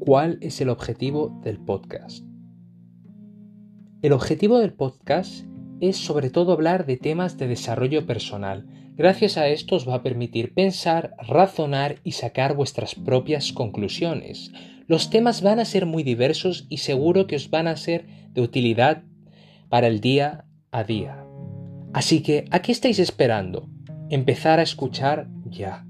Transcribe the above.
cuál es el objetivo del podcast. El objetivo del podcast es sobre todo hablar de temas de desarrollo personal. Gracias a esto os va a permitir pensar, razonar y sacar vuestras propias conclusiones. Los temas van a ser muy diversos y seguro que os van a ser de utilidad para el día a día. Así que, ¿a qué estáis esperando? Empezar a escuchar ya.